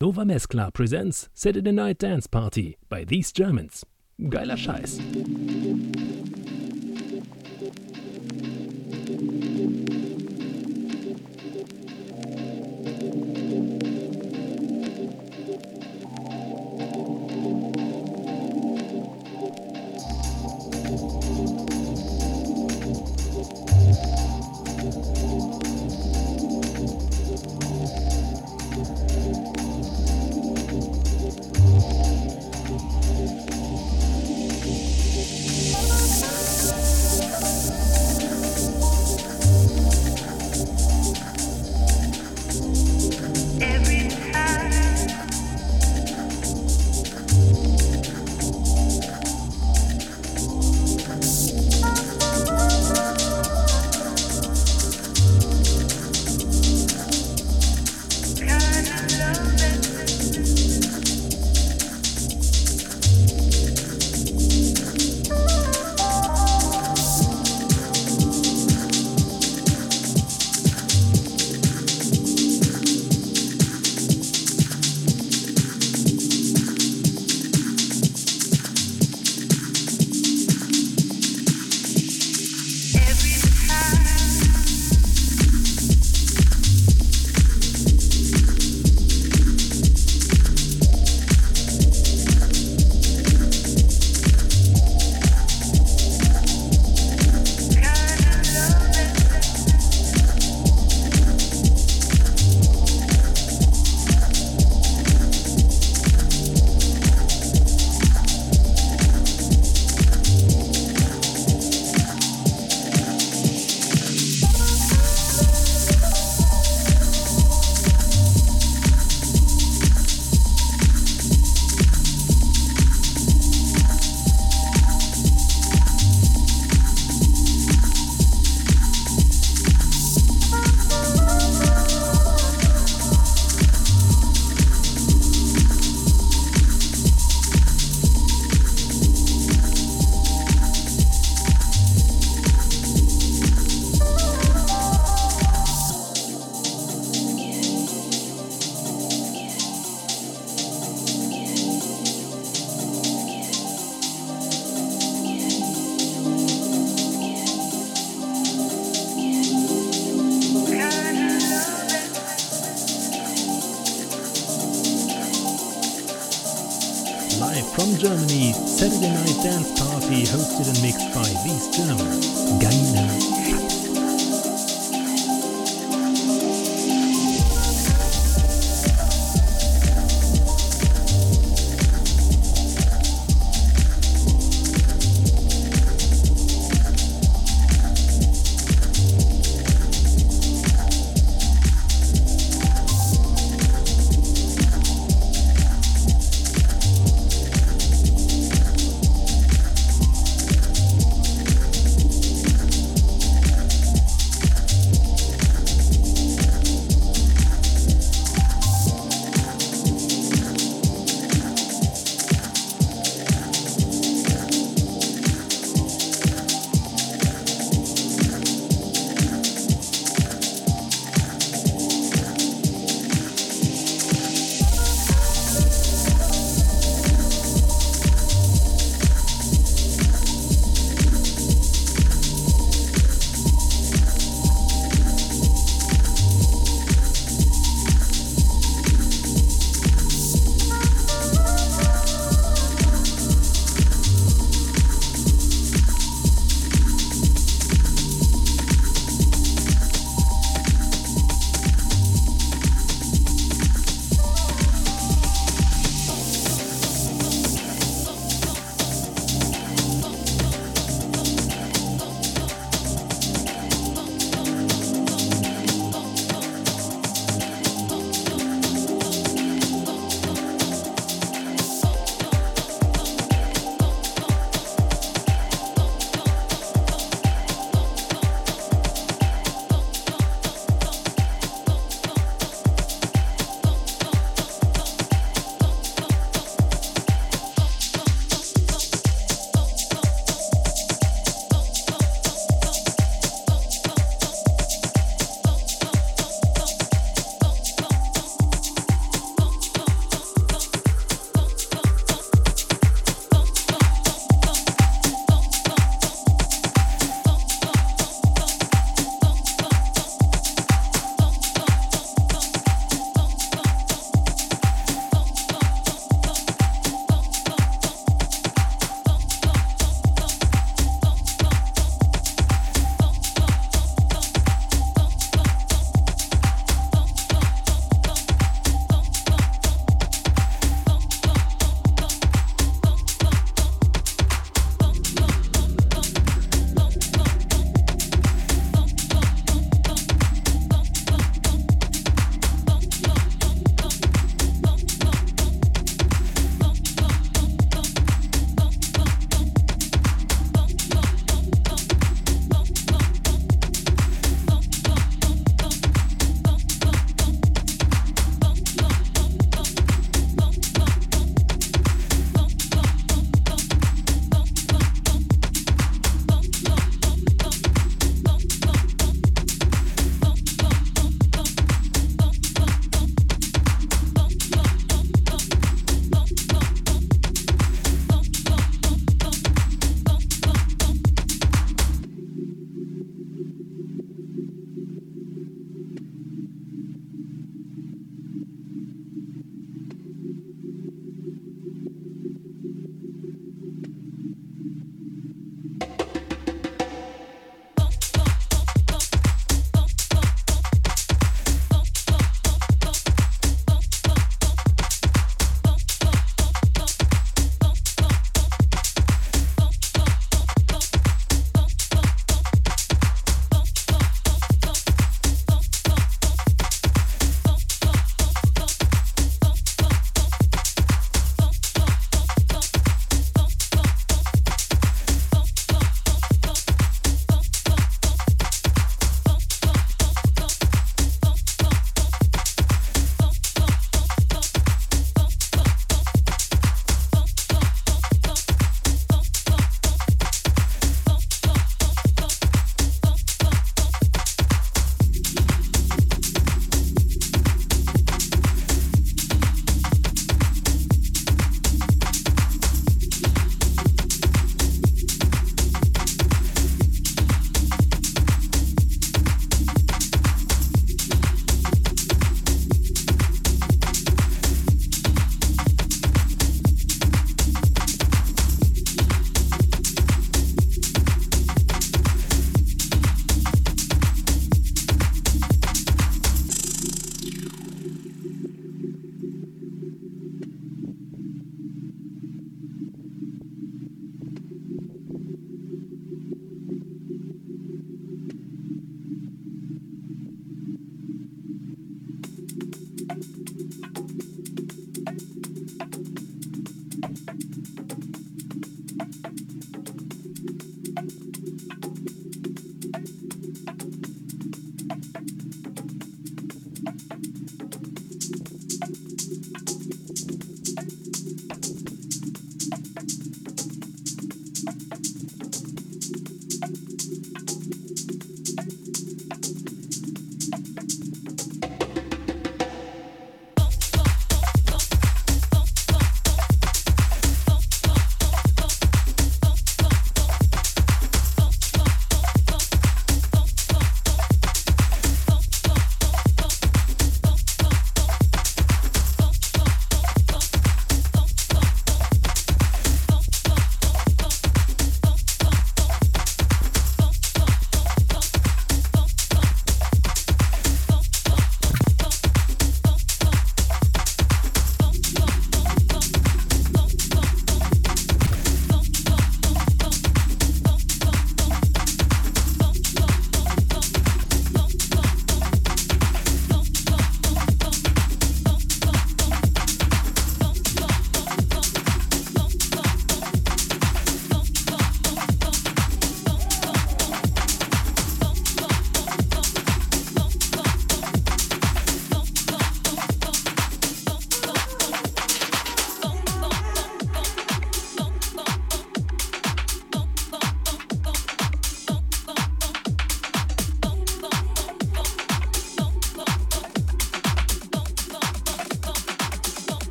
Nova Mescla presents Saturday Night Dance Party by These Germans. Geiler Scheiß.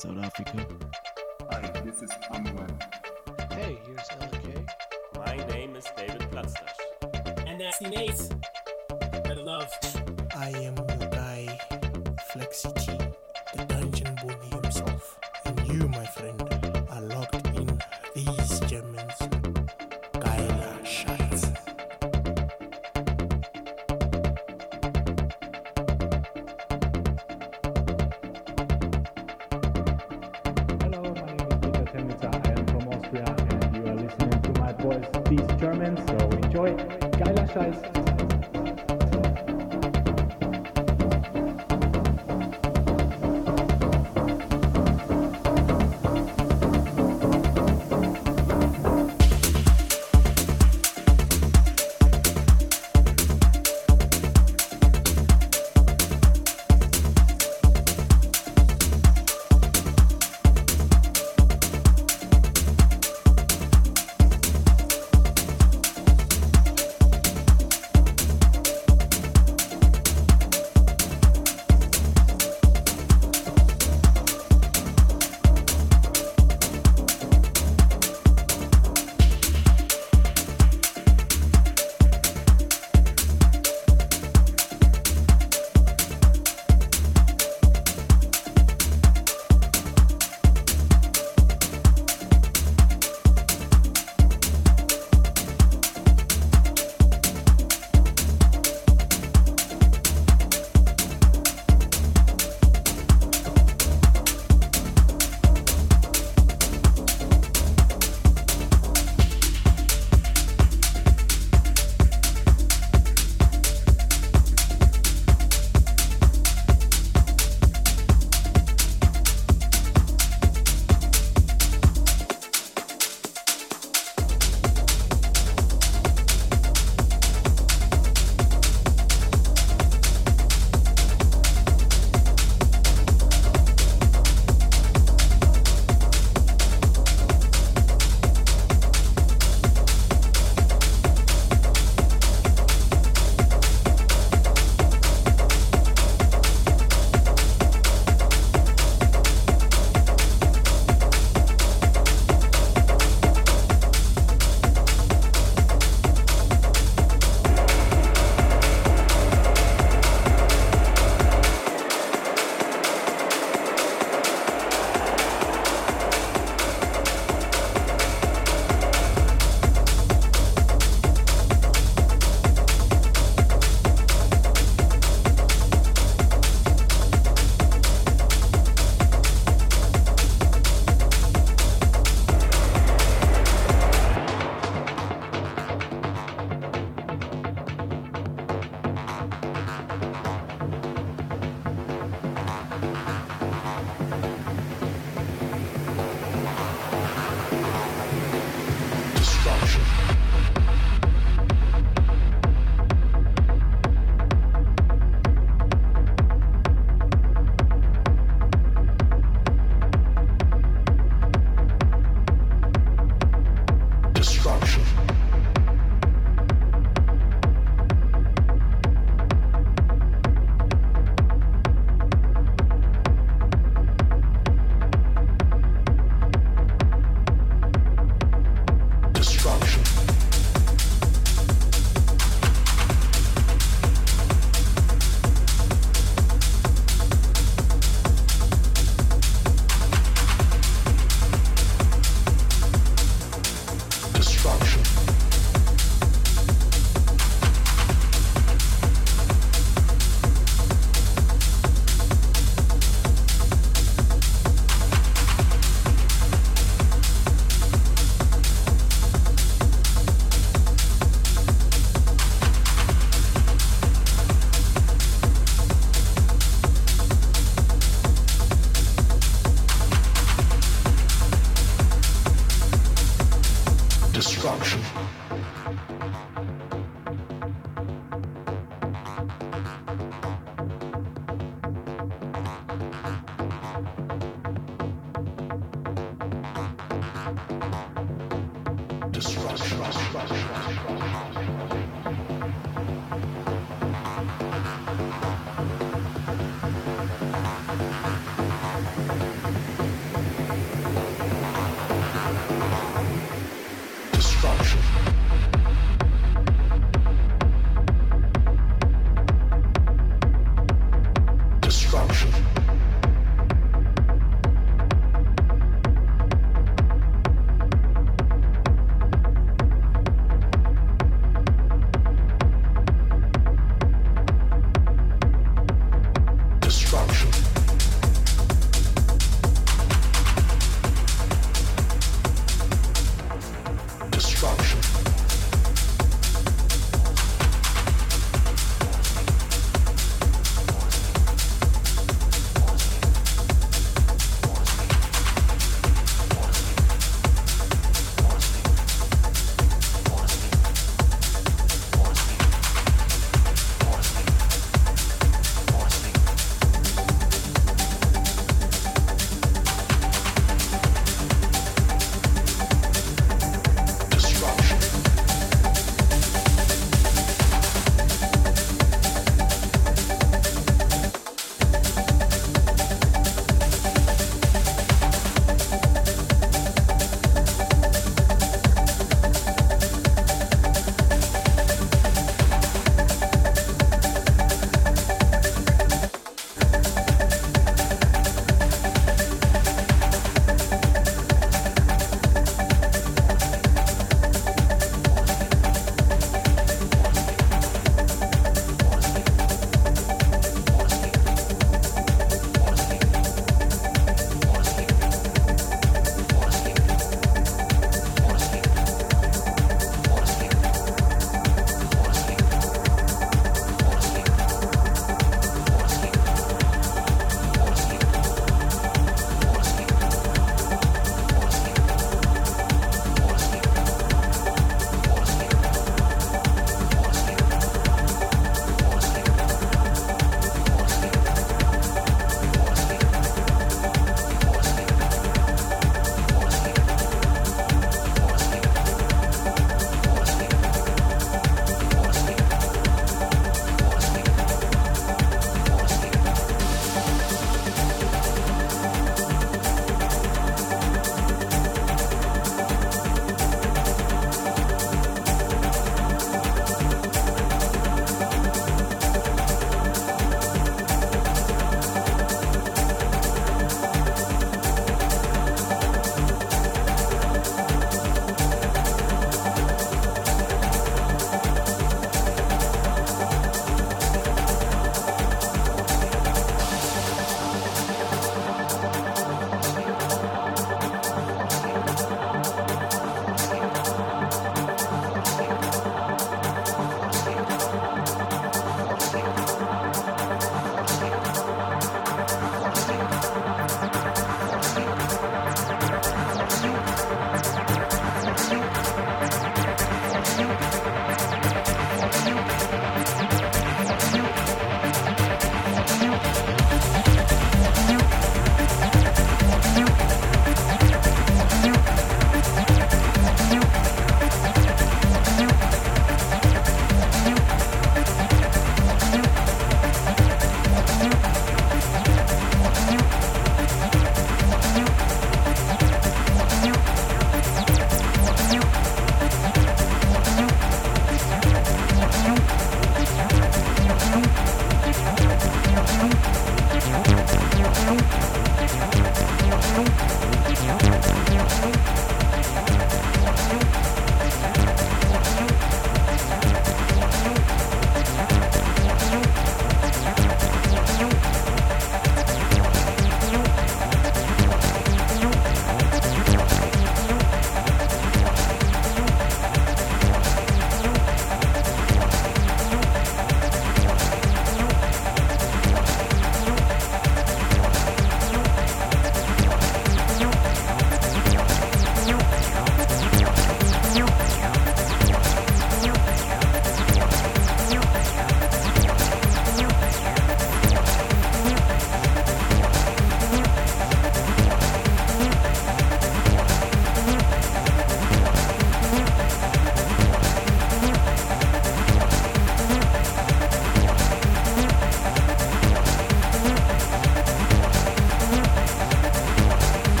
South Africa. Hi, this is Amwan. Hey, here's LK. My name is David Platzdash. And that's Nate. So enjoy. Geiler Scheiß.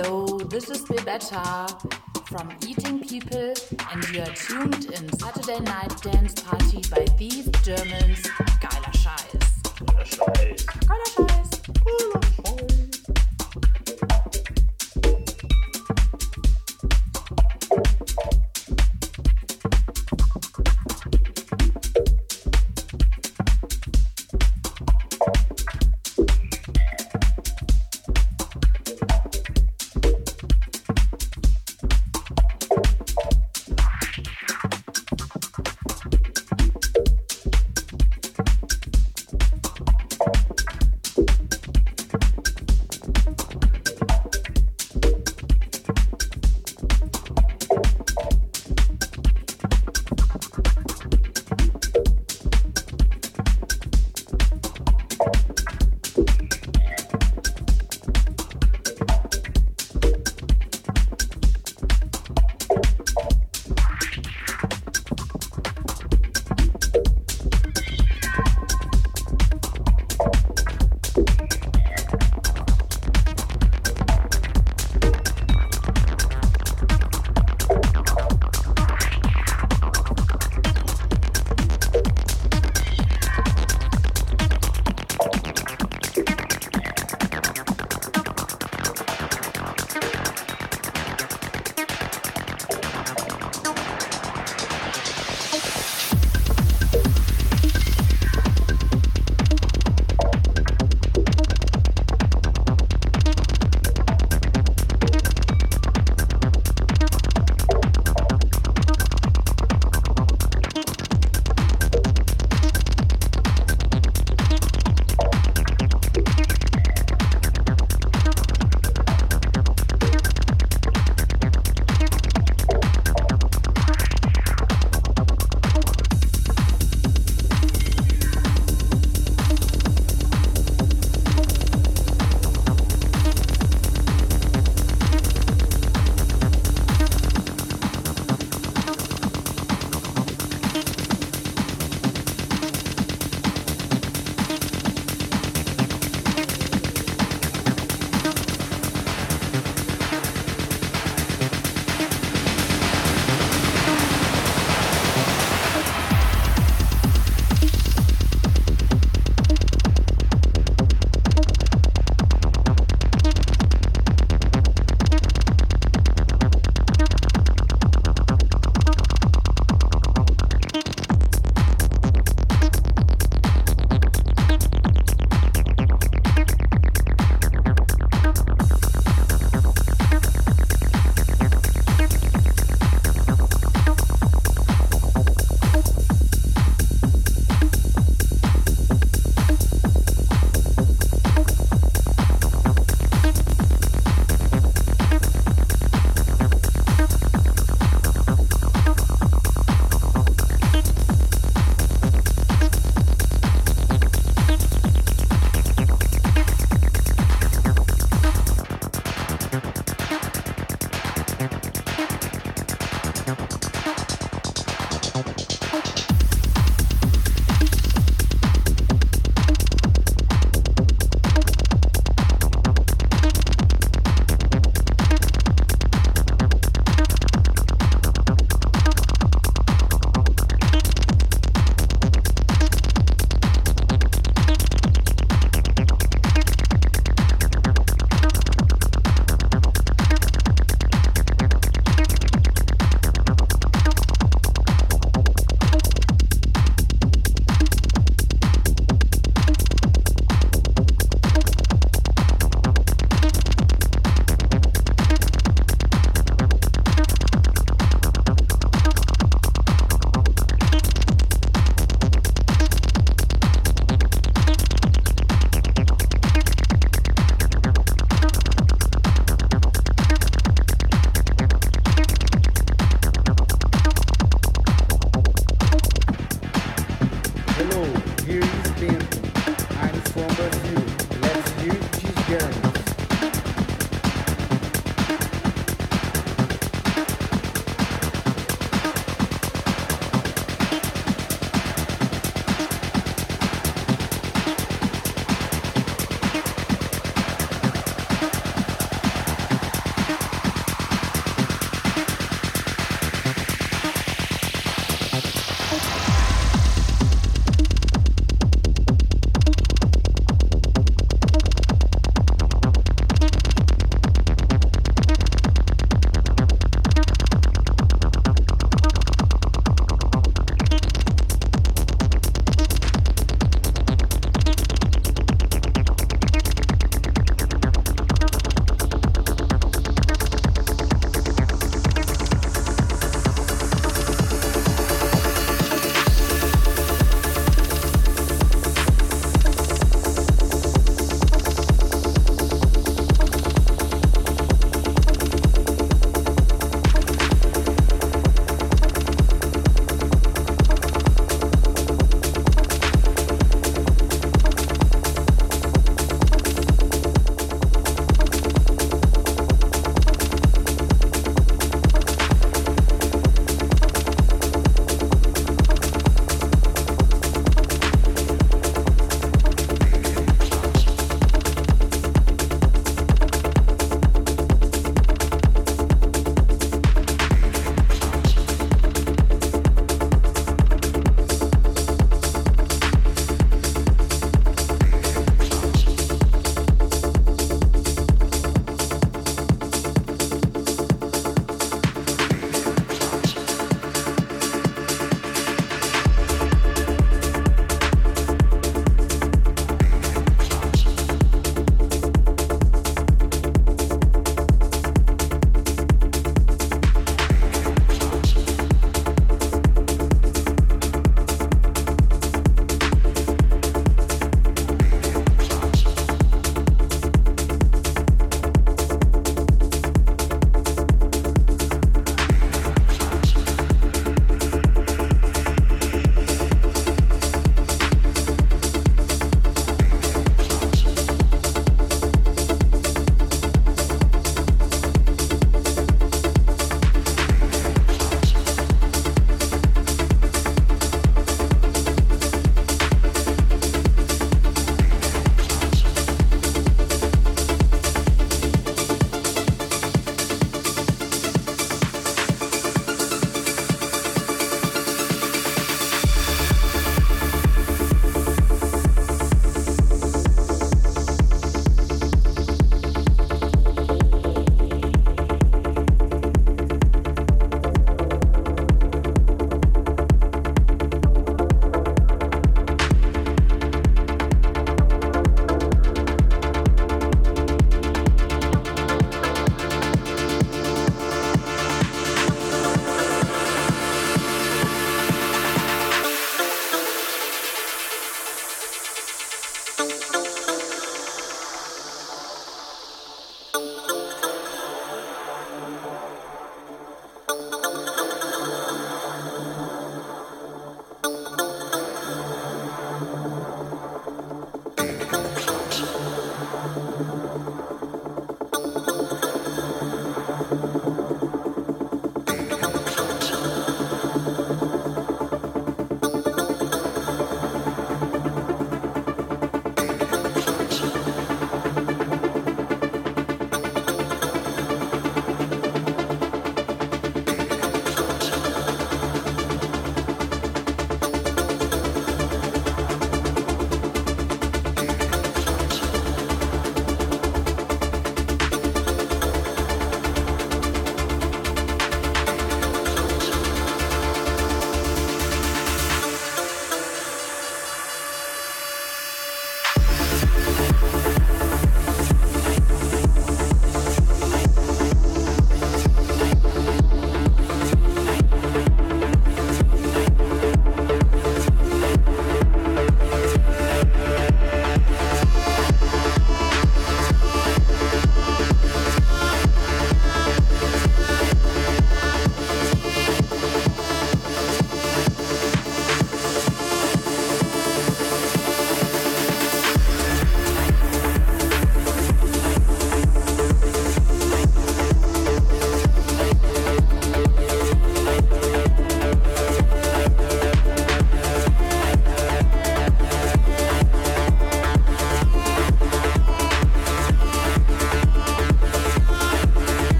Hello, this is Bebetta from Eating People, and you are tuned in Saturday Night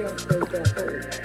You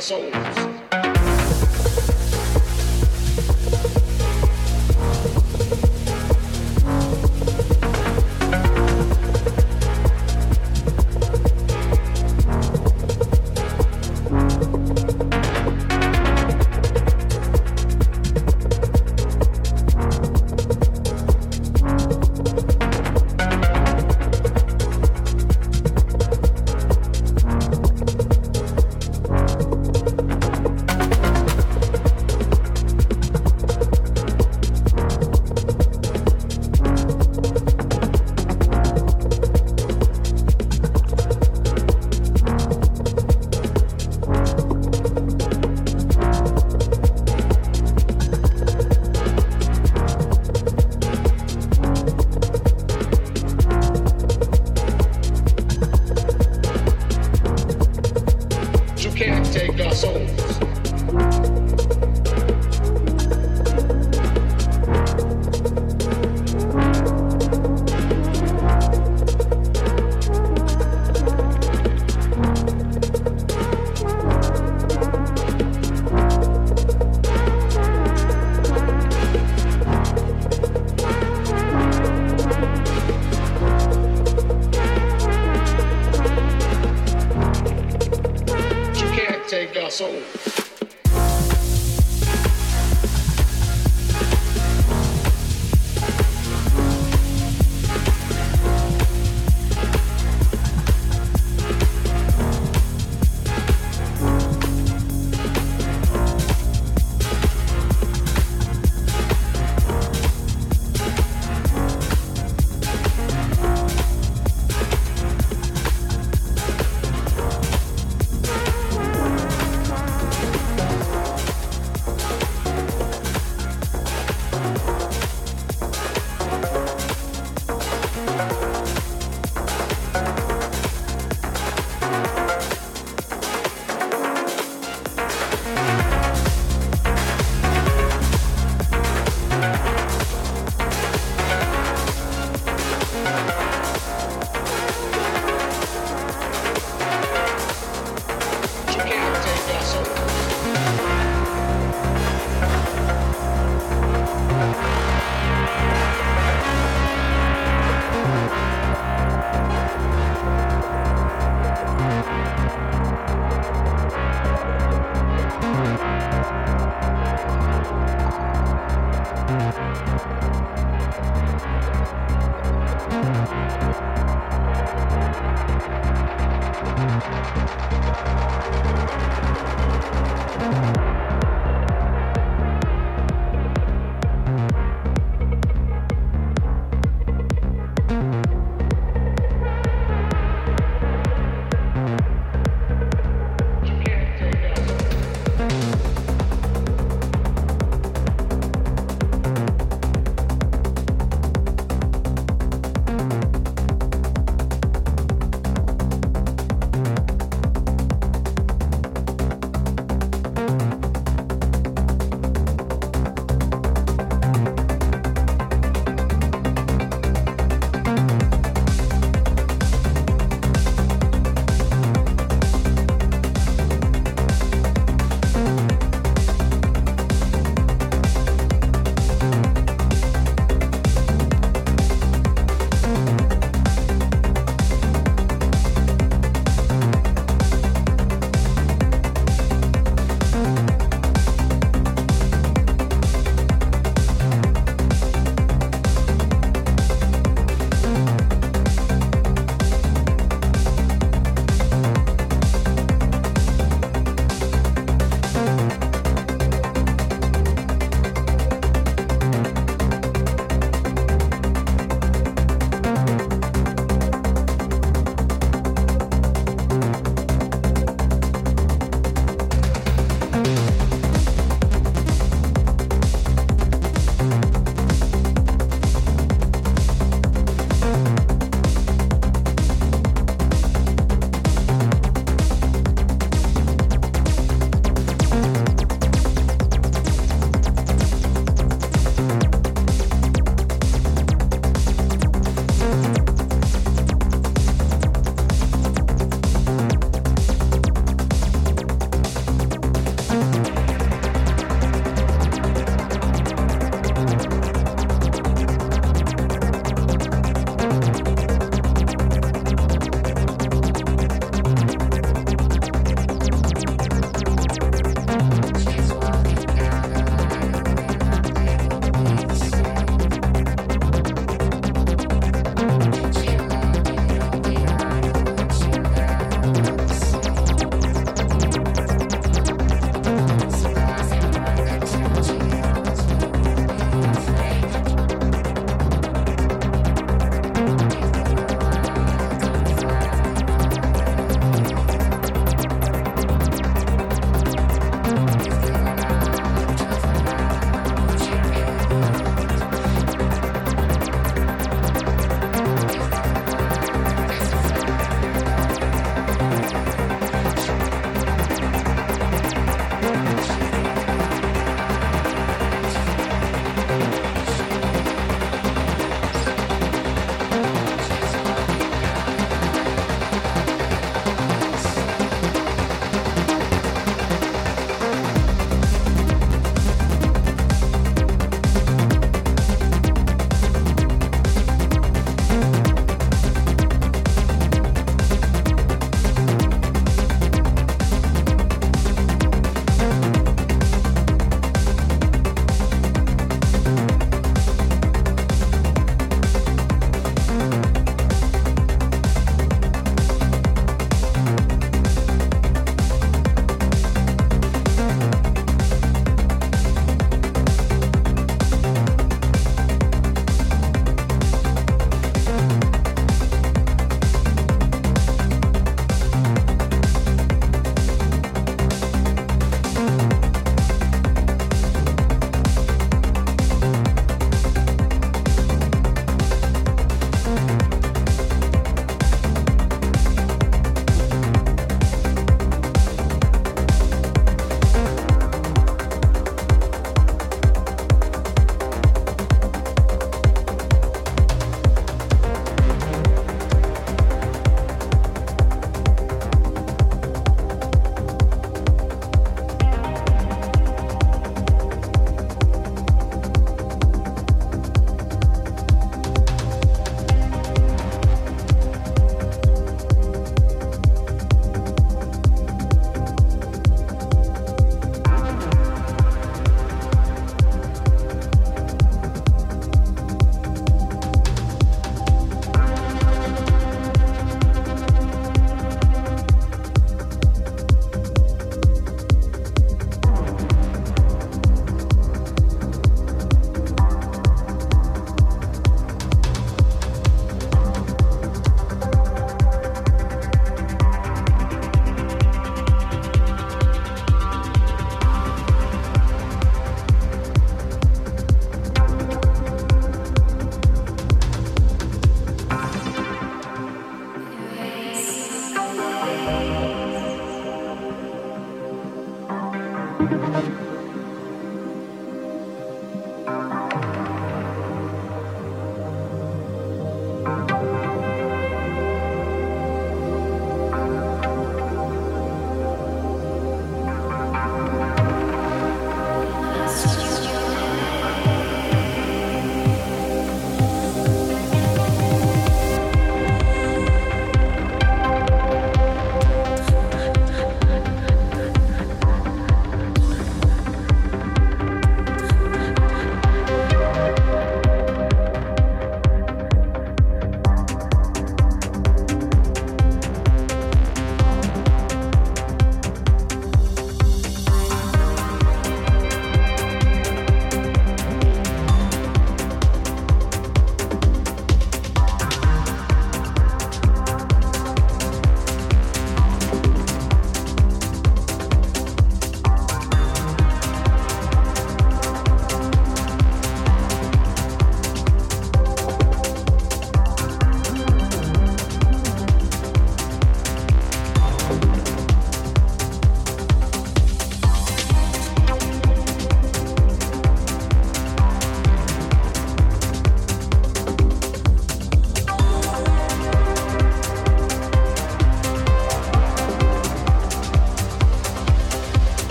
soul.